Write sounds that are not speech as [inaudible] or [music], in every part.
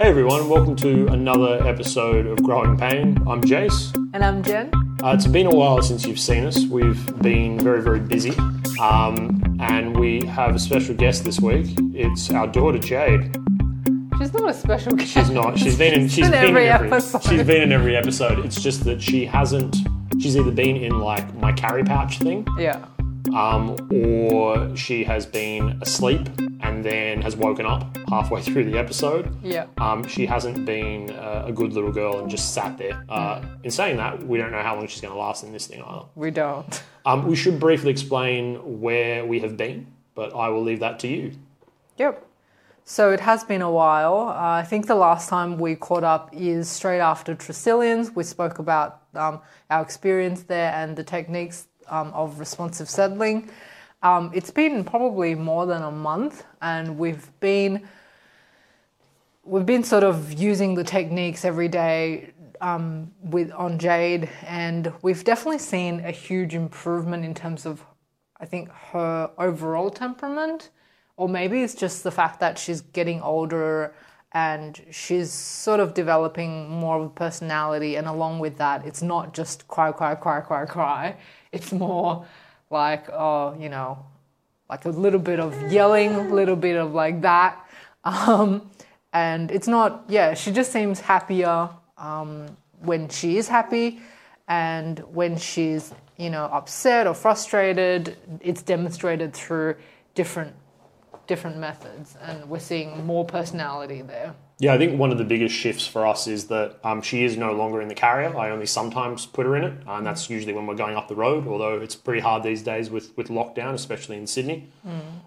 Hey everyone, welcome to another episode of Growing Pain. I'm Jace. And I'm Jen. Uh, it's been a while since you've seen us. We've been very, very busy. Um, and we have a special guest this week. It's our daughter Jade. She's not a special guest. She's not. She's been in. She's in been every in every. episode. She's been in every episode. It's just that she hasn't. She's either been in like my carry pouch thing, Yeah. Um, or she has been asleep and then has woken up halfway [laughs] through the episode. Yeah. Um, she hasn't been uh, a good little girl and just sat there. Uh, in saying that, we don't know how long she's going to last in this thing either. We don't. [laughs] Um, we should briefly explain where we have been, but I will leave that to you. Yep. So it has been a while. Uh, I think the last time we caught up is straight after Tresillians. We spoke about um, our experience there and the techniques um, of responsive settling. Um, it's been probably more than a month, and we've been we've been sort of using the techniques every day um, with on Jade, and we've definitely seen a huge improvement in terms of, I think, her overall temperament, or maybe it's just the fact that she's getting older and she's sort of developing more of a personality, and along with that, it's not just cry, cry, cry, cry, cry. It's more like, oh, you know, like a little bit of yelling, a little bit of like that. Um, and it's not, yeah, she just seems happier um, when she is happy. And when she's, you know, upset or frustrated, it's demonstrated through different different methods. And we're seeing more personality there. Yeah, I think one of the biggest shifts for us is that um, she is no longer in the carrier. I only sometimes put her in it, and that's usually when we're going up the road. Although it's pretty hard these days with, with lockdown, especially in Sydney.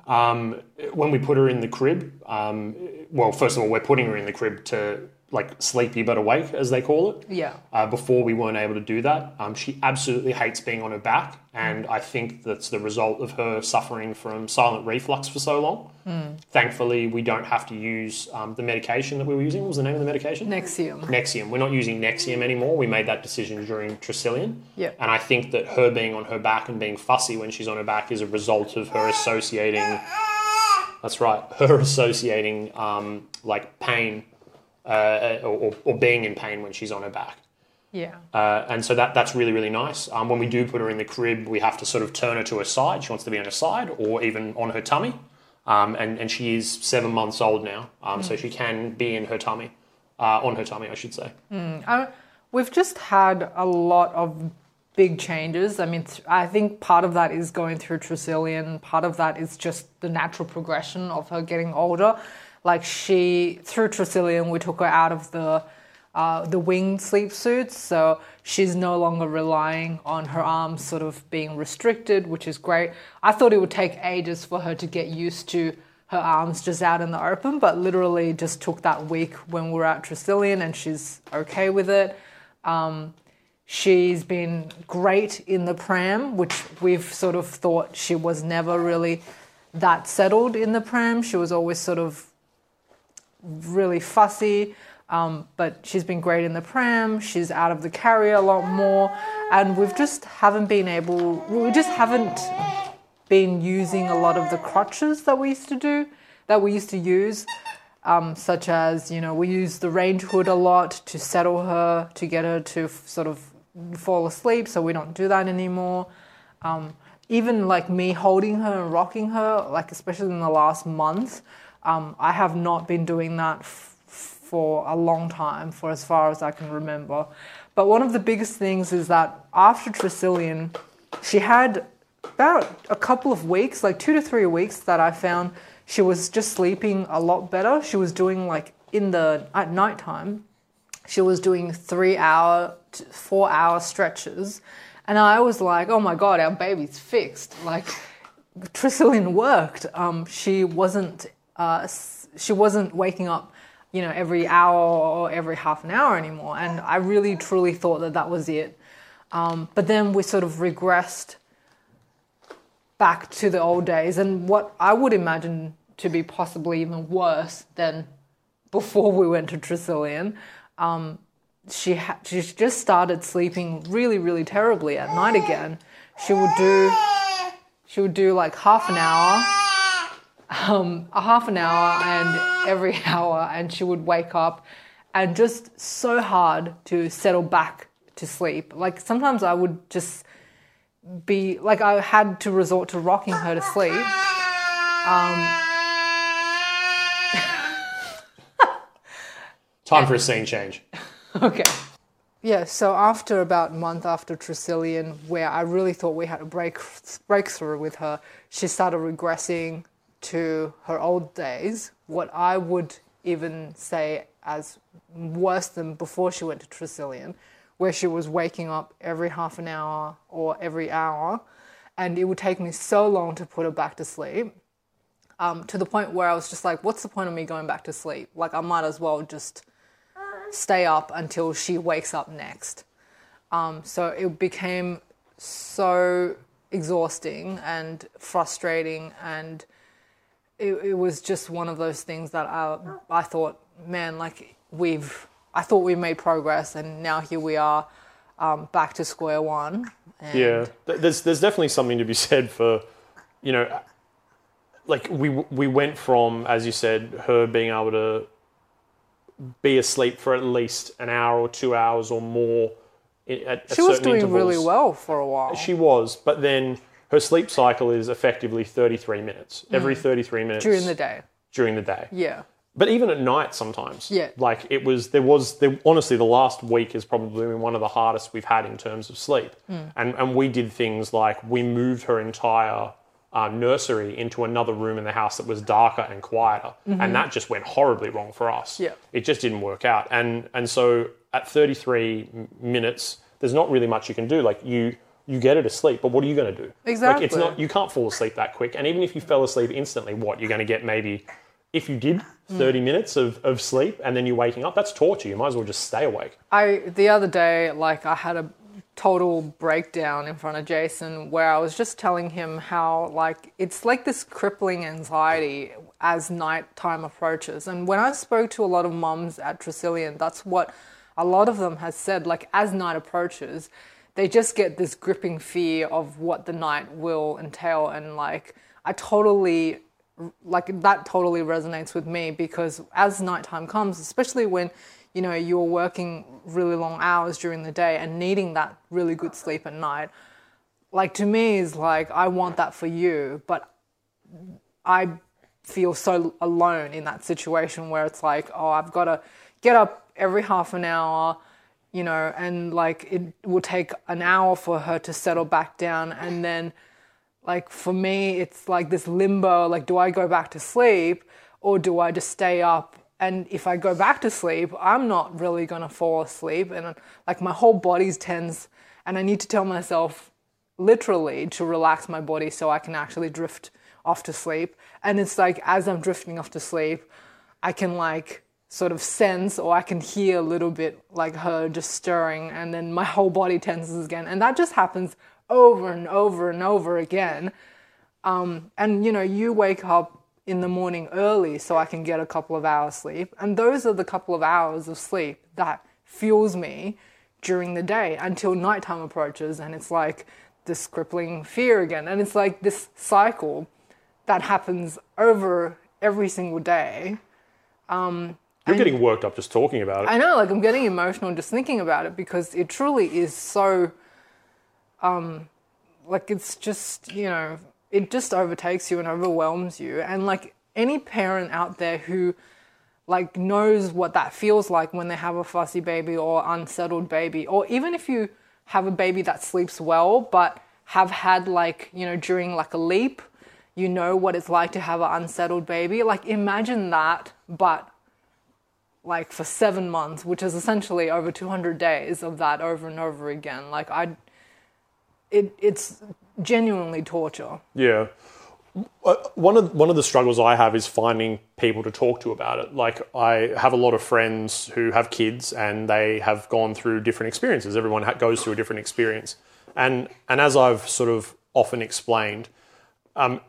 Um, when we put her in the crib, um, well, first of all, we're putting her in the crib to like sleepy but awake, as they call it. Yeah. Uh, before we weren't able to do that, um, she absolutely hates being on her back, and I think that's the result of her suffering from silent reflux for so long. Thankfully, we don't have to use um, the medication that we were using. What was the name of the medication? Nexium. Nexium. We're not using Nexium anymore. We made that decision during Tresillian. Yeah. And I think that her being on her back and being fussy when she's on her back is a result of her associating. That's right. Her associating um, like pain uh, or, or being in pain when she's on her back. Yeah. Uh, and so that that's really really nice. Um, when we do put her in the crib, we have to sort of turn her to her side. She wants to be on her side or even on her tummy. Um, and and she is seven months old now, um, so she can be in her tummy, uh, on her tummy, I should say. I, we've just had a lot of big changes. I mean, th- I think part of that is going through Tresillian. Part of that is just the natural progression of her getting older. Like she, through Tresillian, we took her out of the uh, the winged sleep suits, so she's no longer relying on her arms sort of being restricted, which is great. I thought it would take ages for her to get used to her arms just out in the open, but literally just took that week when we were at Tresillian, and she's okay with it. Um, she's been great in the pram, which we've sort of thought she was never really that settled in the pram. She was always sort of really fussy. Um, but she's been great in the pram. She's out of the carrier a lot more, and we've just haven't been able. We just haven't been using a lot of the crutches that we used to do, that we used to use, um, such as you know we use the range hood a lot to settle her, to get her to f- sort of fall asleep. So we don't do that anymore. Um, even like me holding her and rocking her, like especially in the last month, um, I have not been doing that f- for a long time, for as far as I can remember. But one of the biggest things is that after Tresillian, she had about a couple of weeks, like two to three weeks, that I found she was just sleeping a lot better. She was doing like in the at nighttime, she was doing three hour, four hour stretches, and I was like, oh my god, our baby's fixed. Like Tresillian worked. Um, she wasn't uh, she wasn't waking up, you know, every hour or every half an hour anymore. And I really truly thought that that was it. Um, but then we sort of regressed back to the old days and what I would imagine to be possibly even worse than before we went to Tresillian. Um, she ha- she just started sleeping really really terribly at night again. She would do she would do like half an hour um, a half an hour and every [laughs] hour, and she would wake up and just so hard to settle back to sleep. Like sometimes I would just be like I had to resort to rocking her to sleep. Um, [laughs] Time for a scene change. [laughs] Okay. Yeah, so after about a month after Tresillian, where I really thought we had a break breakthrough with her, she started regressing to her old days. What I would even say as worse than before she went to Tresillian, where she was waking up every half an hour or every hour, and it would take me so long to put her back to sleep. Um, to the point where I was just like, what's the point of me going back to sleep? Like, I might as well just stay up until she wakes up next. Um, so it became so exhausting and frustrating, and it, it was just one of those things that I, I thought, man, like we've, I thought we made progress, and now here we are um, back to square one. And Yeah, there's there's definitely something to be said for, you know, like we we went from, as you said, her being able to be asleep for at least an hour or two hours or more. At, at She was doing really well for a while. She was, but then her sleep cycle is effectively 33 minutes. Every 33 minutes Mm. during the day. during the day. Yeah. But even at night, sometimes. Yeah. Like it was, there was, there, honestly, the last week has probably been one of the hardest we've had in terms of sleep. Mm. And, and we did things like we moved her entire uh, nursery into another room in the house that was darker and quieter. And that just went horribly wrong for us. Mm-hmm. Yeah. It just didn't work out. And, and so at 33 m- minutes, there's not really much you can do. Like you, you get her to sleep, but what are you going to do? Like it's not, you can't fall asleep that quick. And even if you fell asleep instantly, what? You're going to get maybe, if you did hmm. 30 minutes of, of sleep and then you're waking up, that's torture. You might as well just stay awake. I the other day, like I had a total breakdown in front of Jason where I was just telling him how like it's like this crippling anxiety as nighttime approaches. And when I spoke to a lot of mums at Tresillian, that's what a lot of them has said. Like as night approaches, they just get this gripping fear of what the night will entail. And like I totally like that totally resonates with me because as nighttime comes, especially when you know you're working really long hours during the day and needing that really good sleep at night, like to me is like I want that for you, but I feel so alone in that situation where it's like, oh, I've got to get up every half an hour, you know, and like it will take an hour for her to settle back down. And then like for me it's like this limbo like do i go back to sleep or do i just stay up? And if i go back to sleep i'm not really to fall asleep. And like my whole body's tense and i need to tell myself literally to relax my body so i can actually drift off to sleep. And it's like as i'm drifting off to sleep i can like sort of sense or i can hear a little bit like her just stirring and then my whole body tenses again and that just happens over and over and over again. Um, and you know, you wake up in the morning early so I can get a couple of hours sleep. And those are the couple of hours of sleep that fuels me during the day until nighttime approaches and it's like this crippling fear again. And it's like this cycle that happens over every single day. You're getting worked up just talking about it. I know, like I'm getting emotional just thinking about it because it truly is so um like it's just, you know, it just overtakes you and overwhelms you. And like any parent out there who like knows what that feels like when they have a fussy baby or unsettled baby or even if you have a baby that sleeps well but have had like, you know, during like a leap, you know what it's like to have an unsettled baby. Like imagine that but like for seven months, which is essentially over 200 days of that over and over again. Like I, it it's genuinely torture. Yeah. Uh, One of one of the struggles I have is finding people to talk to about it. Like I have a lot of friends who have kids and they have gone through different experiences. Everyone goes through a different experience, and and as I've sort of often explained, um,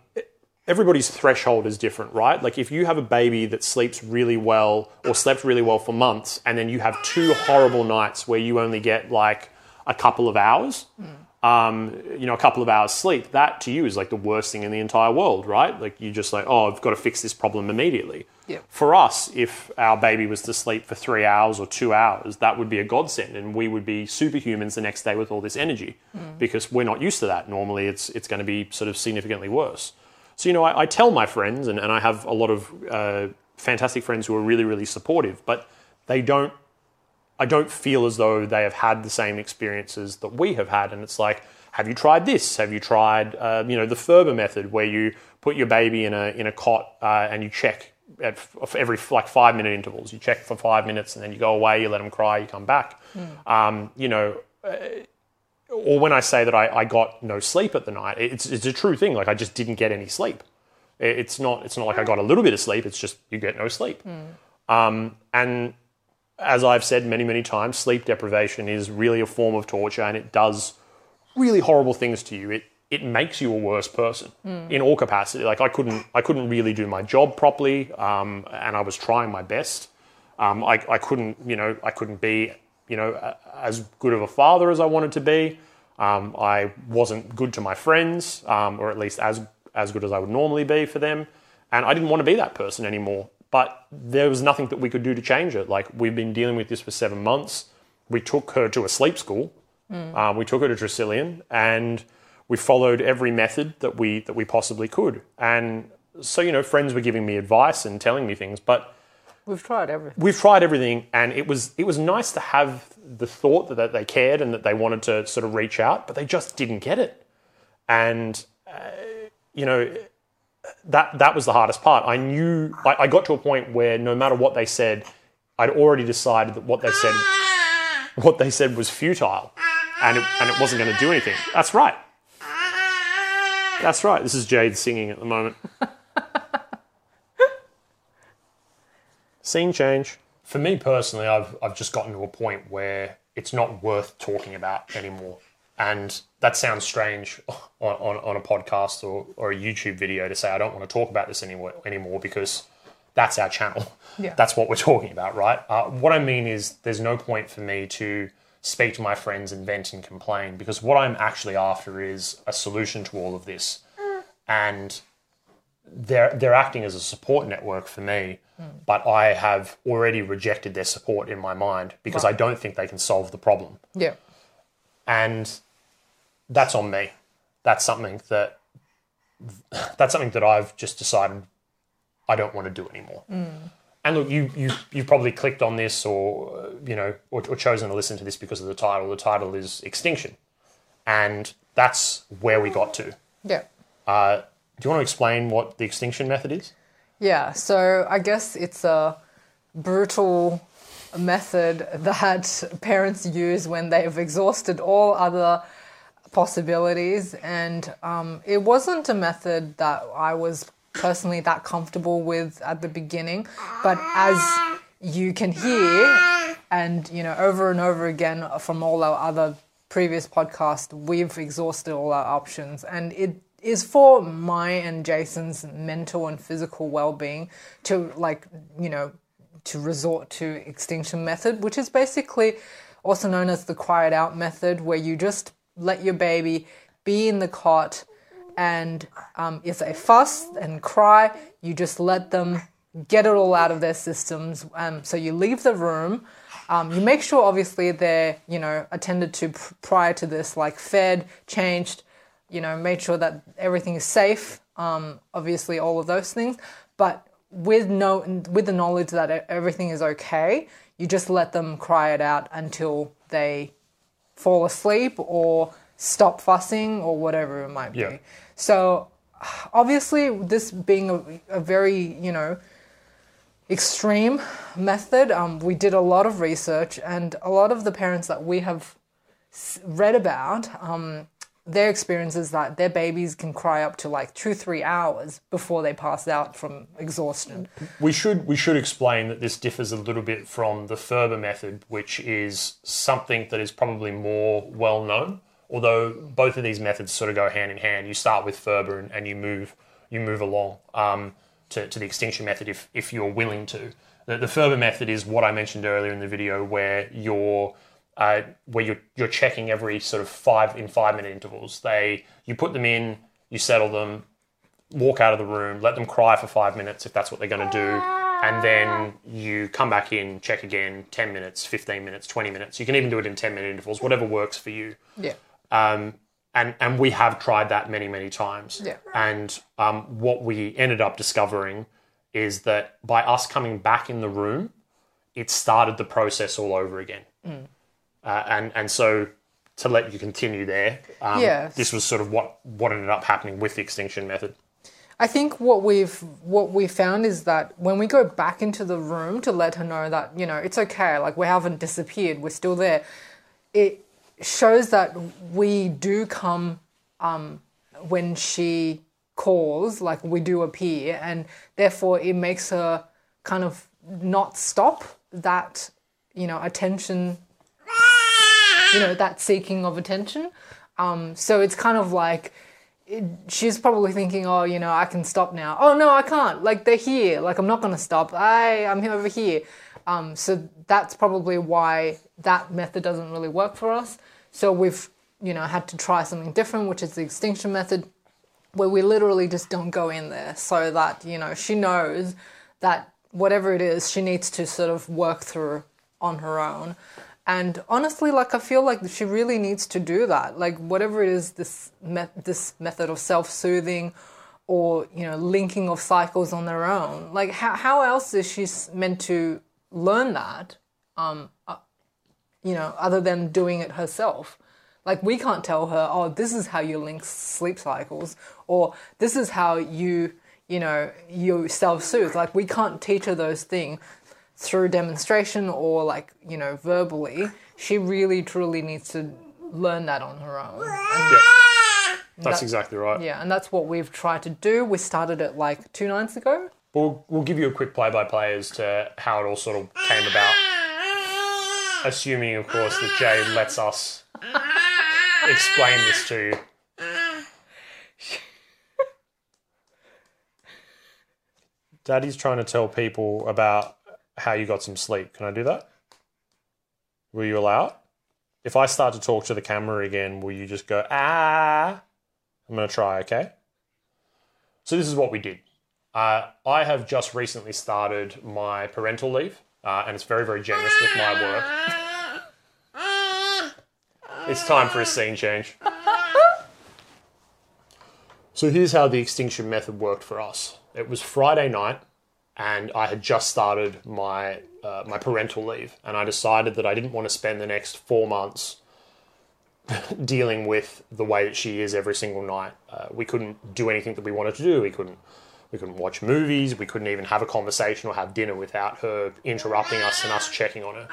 everybody's threshold is different, right? Like if you have a baby that sleeps really well or slept really well for months, and then you have two horrible nights where you only get like a couple of hours, um, you know, a couple of hours sleep, that to you is like the worst thing in the entire world, right? Like you're just like, oh, I've got to fix this problem immediately. Yeah. For us, if our baby was to sleep for three hours or two hours, that would be a godsend, and we would be superhumans the next day with all this energy, because we're not used to that. Normally, it's it's going to be sort of significantly worse. So you know, I, I tell my friends, and, and I have a lot of uh, fantastic friends who are really really supportive, but they don't I don't feel as though they have had the same experiences that we have had. And it's like, have you tried this? Have you tried, uh, you know, the Ferber method where you put your baby in a in a cot uh, and you check at f- every like five minute intervals. You check for five minutes and then you go away. You let them cry. You come back. Um, you know. Or when I say that I, I got no sleep at the night, it's, it's a true thing. Like I just didn't get any sleep. It's not it's not like I got a little bit of sleep. It's just you get no sleep. Um, and as I've said many, many times, sleep deprivation is really a form of torture and it does really horrible things to you. It it makes you a worse person in all capacity. Like I couldn't I couldn't really do my job properly, um, and I was trying my best. Um, I, I couldn't you know I couldn't be you know as good of a father as I wanted to be. Um, I wasn't good to my friends, um, or at least as as good as I would normally be for them, and I didn't want to be that person anymore. But there was nothing that we could do to change it. Like we've been dealing with this for seven months. We took her to a sleep school. Um, we took her to Tresillian, and we followed every method that we that we possibly could. And so you know, friends were giving me advice and telling me things, but We've tried everything. we've tried everything, and it was it was nice to have the thought that, that they cared and that they wanted to sort of reach out, but they just didn't get it. And uh, you know that that was the hardest part. I knew I, I got to a point where no matter what they said, I'd already decided that what they said what they said was futile, and it, and it wasn't going to do anything. That's right. That's right. This is Jade singing at the moment. [laughs] Scene change. For me personally, I've I've just gotten to a point where it's not worth talking about anymore. And that sounds strange [laughs] on, on, on a podcast or, or a YouTube video to say I don't want to talk about this anymore anymore because that's our channel. [laughs] Yeah. That's what we're talking about, right? Uh, what I mean is there's no point for me to speak to my friends and vent and complain because what I'm actually after is a solution to all of this. And they're they're acting as a support network for me, but I have already rejected their support in my mind because I don't think they can solve the problem, Yeah. and that's on me. That's something that that's something that I've just decided I don't want to do anymore. And look, you you you've probably clicked on this or you know or, or chosen to listen to this because of the title. The title is Extinction, and that's where we got to. Yeah. Uh, do you want to explain what the extinction method is? Yeah, so I guess it's a brutal method that [laughs] parents use when they've exhausted all other possibilities. And um, it wasn't a method that I was personally that comfortable with at the beginning. But as you can hear, and you know, over and over again from all our other previous podcasts, we've exhausted all our options. And it is for my and Jason's mental and physical well-being to like you know to resort to extinction method which is basically also known as the cry it out method where you just let your baby be in the cot and um, if they fuss and cry. You just let them get it all out of their systems um, so you leave the room. Um, you make sure obviously they're you know attended to pr- prior to this like fed changed you know, made sure that everything is safe. Um, obviously, all of those things, but with no, with the knowledge that everything is okay, you just let them cry it out until they fall asleep or stop fussing or whatever it might be. Yeah. So, obviously, this being a, a very you know extreme method, um, we did a lot of research, and a lot of the parents that we have s- read about, um, their experience is that their babies can cry up to like two, three hours before they pass out from exhaustion. We should we should explain that this differs a little bit from the Ferber method, which is something that is probably more well known. Although both of these methods sort of go hand in hand. You start with Ferber and, and you move you move along um, to, to the extinction method if if you're willing to. The, the Ferber method is what I mentioned earlier in the video, where you're uh, where you're you're checking every sort of five in five minute intervals. They you put them in, you settle them, walk out of the room, let them cry for five minutes if that's what they're going to do, and then you come back in, check again, ten minutes, fifteen minutes, twenty minutes. You can even do it in ten minute intervals, whatever works for you. Yeah. Um, and and we have tried that many many times. Yeah. And um, what we ended up discovering is that by us coming back in the room, it started the process all over again. Mm. Uh, and and so to let you continue there, um, Yes. this was sort of what what ended up happening with the extinction method. I think what we've what we found is that when we go back into the room to let her know that you know it's okay, like we haven't disappeared, we're still there. It shows that we do come um, when she calls, like we do appear, and therefore it makes her kind of not stop that you know attention, you know that seeking of attention. Um, so it's kind of like she's probably thinking, oh, you know, I can stop now. Oh no, I can't. Like they're here. Like I'm not gonna stop. I I'm over here. Um, so that's probably why that method doesn't really work for us. So we've you know had to try something different, which is the extinction method, where we literally just don't go in there, so that you know she knows that whatever it is, she needs to sort of work through on her own. And honestly, like I feel like she really needs to do that. Like whatever it is, this me- this method of self soothing, or you know, linking of cycles on their own. Like how how else is she meant to learn that? Um, uh, you know, other than doing it herself. Like we can't tell her, oh, this is how you link sleep cycles, or this is how you, you know, you self soothe. Like we can't teach her those things through demonstration or like you know verbally. She really truly needs to learn that on her own. And Yeah, that's that- exactly right. yeah, and that's what we've tried to do. We started it like two nights ago. We'll, we'll give you a quick play by play as to how it all sort of came about. Assuming, of course, that Jay lets us explain this to you. [laughs] Daddy's trying to tell people about how you got some sleep. Can I do that? Will you allow it? If I start to talk to the camera again, will you just go, ah? I'm going to try, okay? So, this is what we did. Uh, I have just recently started my parental leave, uh, and it's very, very generous with my work. It's time for a scene change. So here's how the extinction method worked for us. It was Friday night, and I had just started my uh, my parental leave, and I decided that I didn't want to spend the next four months [laughs] dealing with the way that she is every single night. Uh, we couldn't do anything that we wanted to do. We couldn't we couldn't watch movies. We couldn't even have a conversation or have dinner without her interrupting us and us checking on her.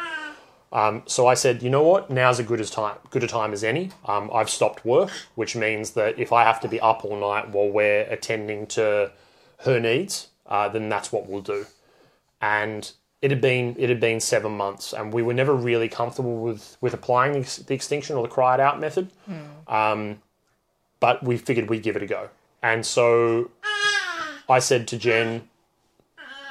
Um, so I said, you know what? Now's as good as time, good a time as any. Um, I've stopped work, which means that if I have to be up all night while we're attending to her needs, uh, then that's what we'll do. And it had been it had been seven months, and we were never really comfortable with with applying the, ex- the extinction or the cry it out method. Um, but we figured we'd give it a go, and so I said to Jen,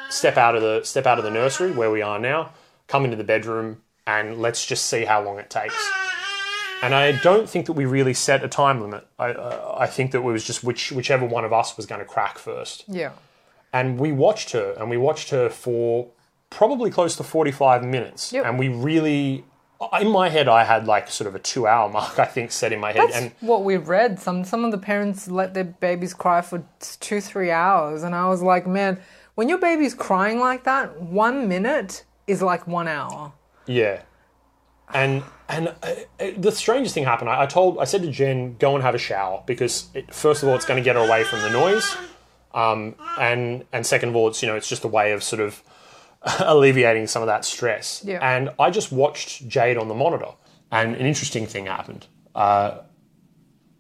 step out of the step out of the nursery where we are now, come into the bedroom, and let's just see how long it takes. And I don't think that we really set a time limit. I, uh, I think that it was just which whichever one of us was going to crack first. Yeah. And we watched her, and we watched her for probably close to forty five minutes. Yep. And we really, in my head, I had like sort of a two hour [laughs] mark. I think set in my head, That's and what we read. Some some of the parents let their babies cry for two three hours, and I was like, man, when your baby's crying like that, one minute is like one hour. Yeah, and and uh, uh, the strangest thing happened. I, I told, I said to Jen, go and have a shower because it, first of all, it's going to get her away from the noise, um, and and second of all, it's you know, it's just a way of sort of [laughs] alleviating some of that stress. Yeah. And I just watched Jade on the monitor, and an interesting thing happened. Uh,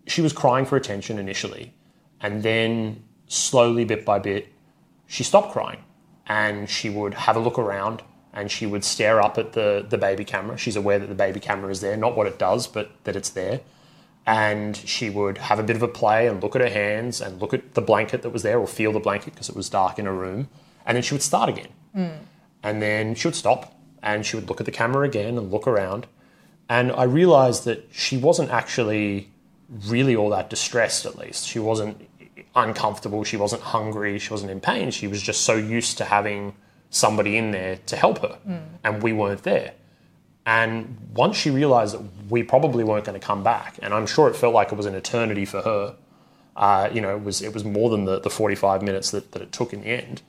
she was crying for attention initially, and then slowly, bit by bit, she stopped crying and she would have a look around and she would stare up at the, the baby camera. She's aware that the baby camera is there, not what it does, but that it's there. And she would have a bit of a play and look at her hands and look at the blanket that was there or feel the blanket because it was dark in her room. And then she would start again. Mm. And then she would stop and she would look at the camera again and look around. And I realized that she wasn't actually really all that distressed, at least. She wasn't uncomfortable, she wasn't hungry, she wasn't in pain. She was just so used to having somebody in there to help her, mm. and we weren't there. And once she realized that we probably weren't going to come back, and I'm sure it felt like it was an eternity for her, uh, you know, it was, it was more than the, the 45 minutes that, that it took in the end.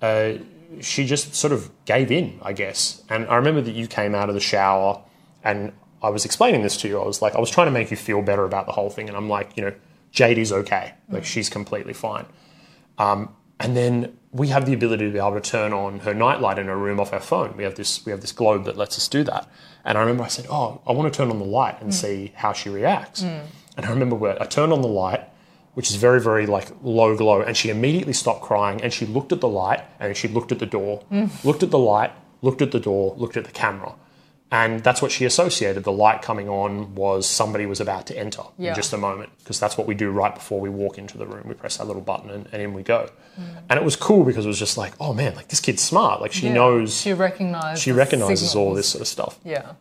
Uh, she just sort of gave in, I guess. And I remember that you came out of the shower and I was explaining this to you. I was like, I was trying to make you feel better about the whole thing. And I'm like, you know, Jade is okay. Like, she's completely fine. Um, and then we have the ability to be able to turn on her nightlight in her room off our phone. We have this, we have this globe that lets us do that. And I remember I said, Oh, I want to turn on the light and mm. see how she reacts. Mm. And I remember where I turned on the light which is very, very like low glow. And she immediately stopped crying and she looked at the light and she looked at the door, mm. looked at the light, looked at the door, looked at the camera. And that's what she associated. The light coming on was somebody was about to enter Yeah. in just a moment because that's what we do right before we walk into the room. We press that little button and, and in we go. Mm. And it was cool because it was just like, oh man, like this kid's smart. Like she Yeah. knows, She recognizes. she recognizes all this sort of stuff Yeah.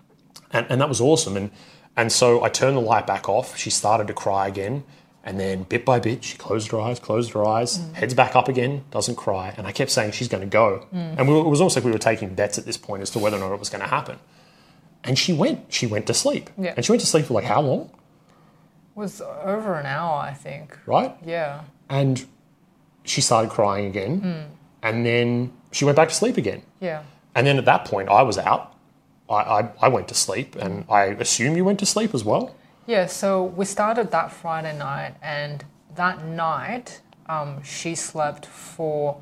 and, and that was awesome. And and so I turned the light back off. She started to cry again, and then bit by bit, she closed her eyes, closed her eyes, mm. heads back up again, doesn't cry. And I kept saying she's going to go. Mm. And we it was almost like we were taking bets at this point as to whether or not it was going to happen. And she went. She went to sleep. Yeah. And she went to sleep for like how long? was over an hour, I think. Right. Yeah. And she started crying again, and then she went back to sleep again. Yeah. And then at that point, I was out. I, I, I went to sleep, and I assume you went to sleep as well. Yeah, so we started that Friday night, and that night um, she slept for.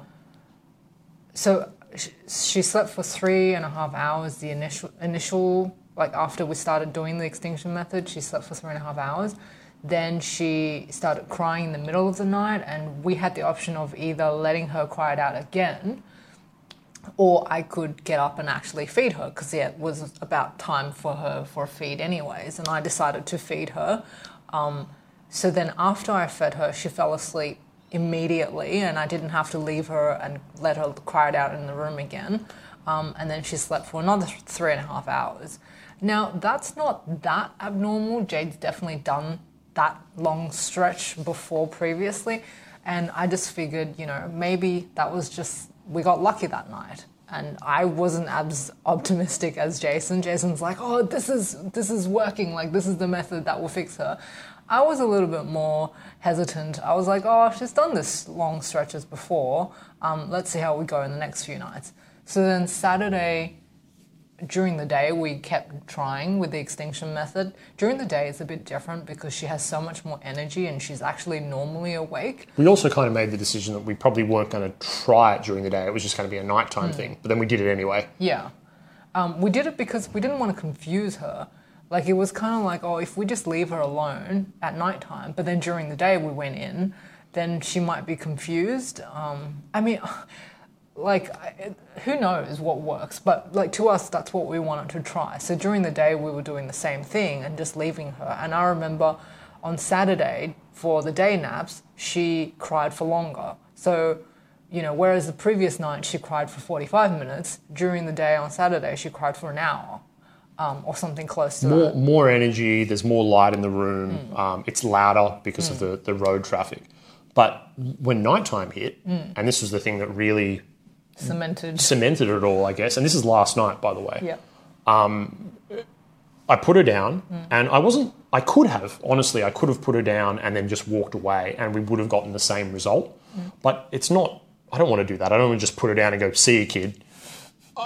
So she, slept for three and a half hours. The initial initial like after we started doing the extinction method, she slept for three and a half hours. Then she started crying in the middle of the night, and we had the option of either letting her cry it out again, or I could get up and actually feed her because yeah, it was about time for her for a feed anyways, and I decided to feed her. Um, so then after I fed her, she fell asleep immediately, and I didn't have to leave her and let her cry it out in the room again. Um, and then she slept for another three and a half hours. Now that's not that abnormal. Jade's definitely done that long stretch before previously, and I just figured, you know, maybe that was just we got lucky that night. And I wasn't as optimistic as Jason. Jason's like, "Oh, this is this is working. Like this is the method that will fix her." I was a little bit more hesitant. I was like, "Oh, she's done this long stretches before. Um, let's see how we go in the next few nights." So then Saturday, during the day, we kept trying with the extinction method. During the day, it's a bit different because she has so much more energy and she's actually normally awake. We also kind of made the decision that we probably weren't going to try it during the day. It was just going to be a nighttime thing. But then we did it anyway. Yeah. Um, we did it because we didn't want to confuse her. Like, it was kind of like, oh, if we just leave her alone at nighttime, but then during the day we went in, then she might be confused. Um, I mean, [sighs] like, who knows what works, but like to us, that's what we wanted to try. So during the day, we were doing the same thing and just leaving her. And I remember on Saturday for the day naps, she cried for longer. So, you know, whereas the previous night she cried for 45 minutes, during the day on Saturday, she cried for an hour um, or something close to that. More, more energy, there's more light in the room, um, it's louder because of the, the road traffic. But when nighttime hit, and this was the thing that really Cemented. cemented it all, I guess, and this is last night, by the way. Yeah. Um, I put her down, and I wasn't. I could have honestly, I could have put her down and then just walked away, and we would have gotten the same result. But it's not. I don't want to do that. I don't want to just put her down and go, "See you, kid."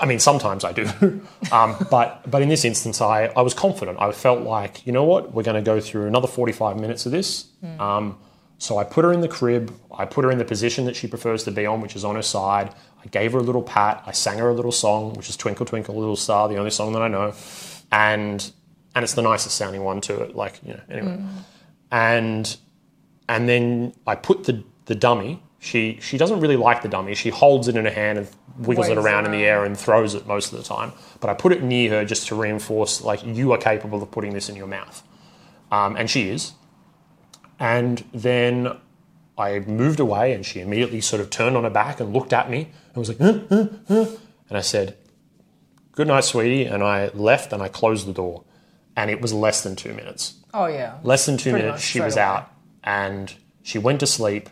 I mean, sometimes I do, [laughs] um, but but in this instance, I I was confident. I felt like you know what, we're going to go through another forty five minutes of this. Um, so I put her in the crib. I put her in the position that she prefers to be on, which is on her side. I gave her a little pat. I sang her a little song, which is "Twinkle Twinkle Little Star," the only song that I know, and and it's the nicest sounding one to it. Like you know, anyway, and and then I put the the dummy. She she doesn't really like the dummy. She holds it in her hand and wiggles it Waves around in the air and throws it most of the time. But I put it near her just to reinforce like you are capable of putting this in your mouth, um, and she is. And then I moved away, and she immediately sort of turned on her back and looked at me and was like, and I said, "Good night, sweetie," and I left and I closed the door. and it was less than two minutes. Oh yeah. Less than two Pretty minutes, she was away. out, and she went to sleep,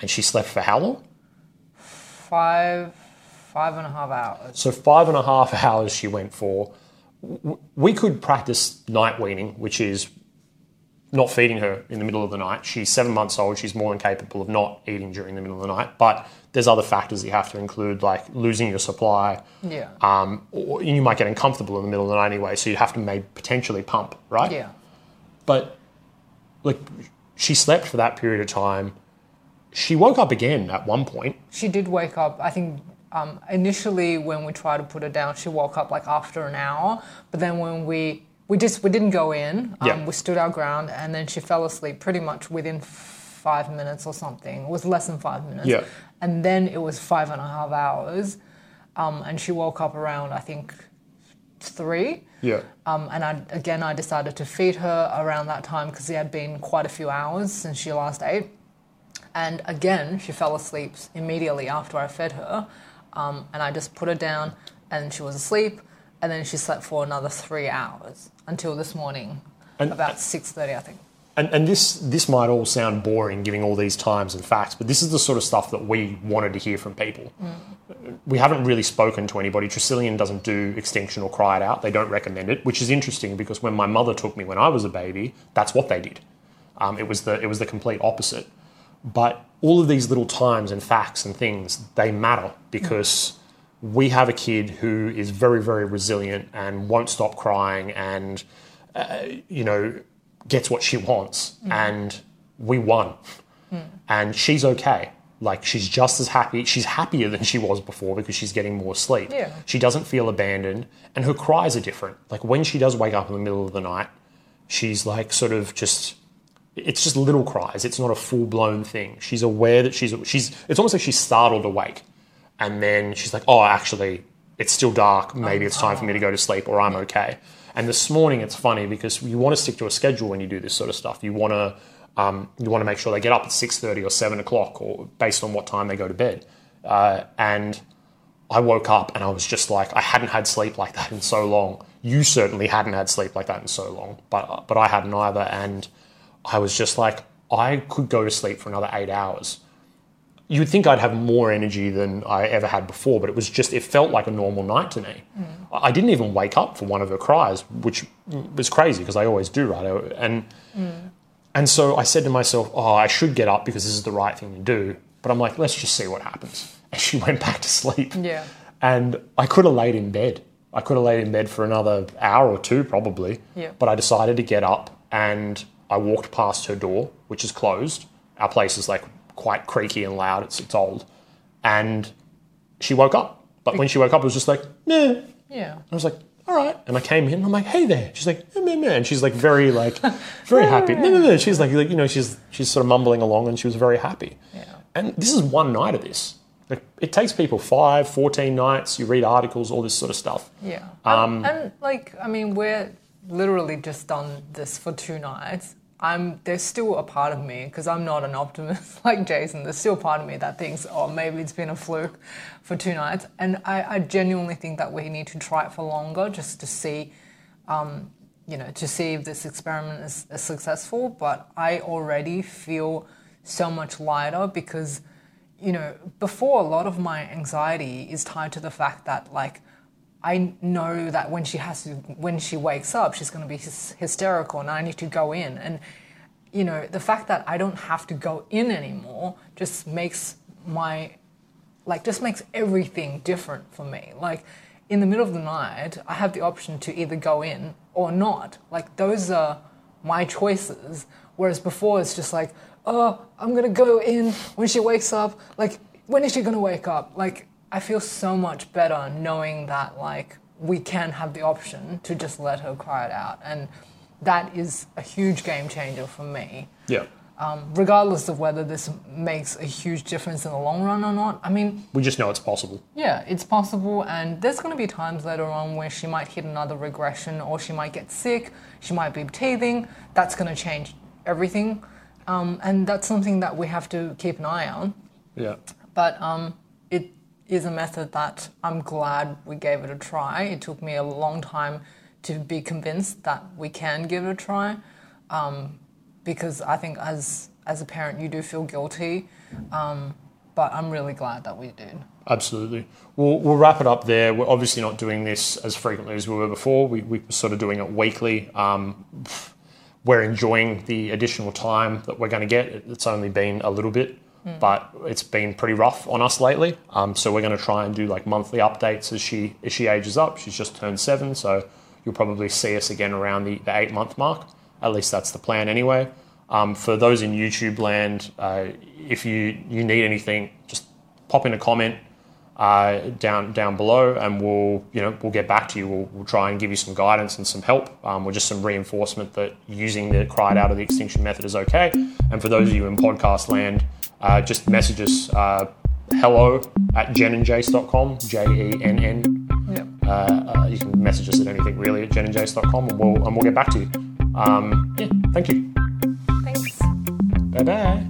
and she slept for how long? Five, five and a half hours. So five and a half hours she went for. We could practice night weaning, which is not feeding her in the middle of the night. She's seven months old. She's more than capable of not eating during the middle of the night. But there's other factors you have to include, like losing your supply. Yeah. Um, or you might get uncomfortable in the middle of the night anyway, so you'd have to maybe potentially pump, right? Yeah. But like, she slept for that period of time. She woke up again at one point. She did wake up. I think um, initially when we tried to put her down, she woke up like after an hour. But then when we we just we didn't go in. Um, Yeah. We stood our ground, and then she fell asleep pretty much within five minutes or something. It was less than five minutes. Yeah. And then it was five and a half hours, um, and she woke up around I think three. Yeah. Um, and I, again, I decided to feed her around that time because it had been quite a few hours since she last ate. And again, she fell asleep immediately after I fed her. Um, and I just put her down and she was asleep. And then she slept for another three hours until this morning, And- about 6.30, I think. And, and this this might all sound boring, giving all these times and facts, but this is the sort of stuff that we wanted to hear from people. We haven't really spoken to anybody. Tresillian doesn't do extinction or cry it out. They don't recommend it, which is interesting because when my mother took me when I was a baby, that's what they did. Um, it was the it was the complete opposite. But all of these little times and facts and things they matter because we have a kid who is very very resilient and won't stop crying and uh, you know gets what she wants. And we won. And she's okay. Like she's just as happy she's happier than she was before because she's getting more sleep. Yeah. she doesn't feel abandoned and her cries are different. Like when she does wake up in the middle of the night she's like sort of just it's just little cries. It's not a full-blown thing. She's aware that she's she's it's almost like she's startled awake. And then she's like oh actually it's still dark. Maybe it's time for me to go to sleep or i'm okay. And this morning it's funny because you want to stick to a schedule when you do this sort of stuff. You want to um, you want to make sure they get up at 6.30 or 7 o'clock or based on what time they go to bed. Uh, and I woke up and I was just like, I hadn't had sleep like that in so long. You certainly hadn't had sleep like that in so long, but but I hadn't either. And I was just like, I could go to sleep for another eight hours. You would think I'd have more energy than I ever had before, but it was just, it felt like a normal night to me. I I didn't even wake up for one of her cries, which was crazy because I always do, right? And mm. and so I said to myself, oh, I should get up because this is the right thing to do. But I'm like, let's just see what happens. [laughs] And she went back to sleep. Yeah. And I could have laid in bed. I could have laid in bed for another hour or two, probably. Yeah. But I decided to get up and I walked past her door, which is closed. Our place is like quite creaky and loud. It's, it's old. And she woke up. But when she woke up, it was just like, nah. Yeah. I was like, all right. And I came in and I'm like, hey there. She's like, meh, meh, meh. And she's like very like, [laughs] very happy. No, no, no. She's like, like, you know, she's, she's sort of mumbling along and she was very happy. Yeah. And this is one night of this. Like, it takes people five, 14 nights. You read articles, all this sort of stuff. Yeah. Um, and, and like, I mean, we're literally just done this for two nights. I'm there's still a part of me because I'm not an optimist [laughs] like Jason. There's still a part of me that thinks, oh, maybe it's been a fluke for two nights. And I, I genuinely think that we need to try it for longer just to see, um, you know, to see if this experiment is, is successful. But I already feel so much lighter because you know, before a lot of my anxiety is tied to the fact that like I know that when she has to, when she wakes up, she's going to be hys- hysterical, and I need to go in. And you know, the fact that I don't have to go in anymore just makes my like just makes everything different for me. Like in the middle of the night, I have the option to either go in or not. Like those are my choices. Whereas before, it's just like, oh, I'm gonna go in when she wakes up. Like, when is she gonna wake up? Like, I feel so much better knowing that like we can have the option to just let her cry it out, and that is a huge game changer for me Yeah. um, regardless of whether this makes a huge difference in the long run or not. I mean, We just know it's possible. yeah, it's possible, and there's going to be times later on where she might hit another regression, or she might get sick, she might be teething. That's going to change everything, um, and that's something that we have to keep an eye on. Yeah. But um, is a method that I'm glad we gave it a try. It took me a long time to be convinced that we can give it a try. Um, because I think as as a parent, you do feel guilty. Um, but I'm really glad that we did. Absolutely. We'll, we'll wrap it up there. We're obviously not doing this as frequently as we were before. We, we were sort of doing it weekly. Um, we're enjoying the additional time that we're going to get. It's only been a little bit, but it's been pretty rough on us lately. Um, so we're going to try and do like monthly updates as she as she ages up. She's just turned seven, so you'll probably see us again around the, the eight month mark. At least that's the plan anyway. Um, for those in YouTube land, uh, if you, you need anything, just pop in a comment uh, down down below, and we'll you know we'll get back to you. We'll, we'll try and give you some guidance and some help, um, or just some reinforcement that using the cry it out of the extinction method is okay. And for those of you in podcast land, uh, just message us uh, hello at jennandjace.com, J E N N. Yep. Uh, uh, you can message us at anything really at jennandjace.com, and we'll and we'll get back to you. Um, yeah, thank you. Thanks. Bye bye.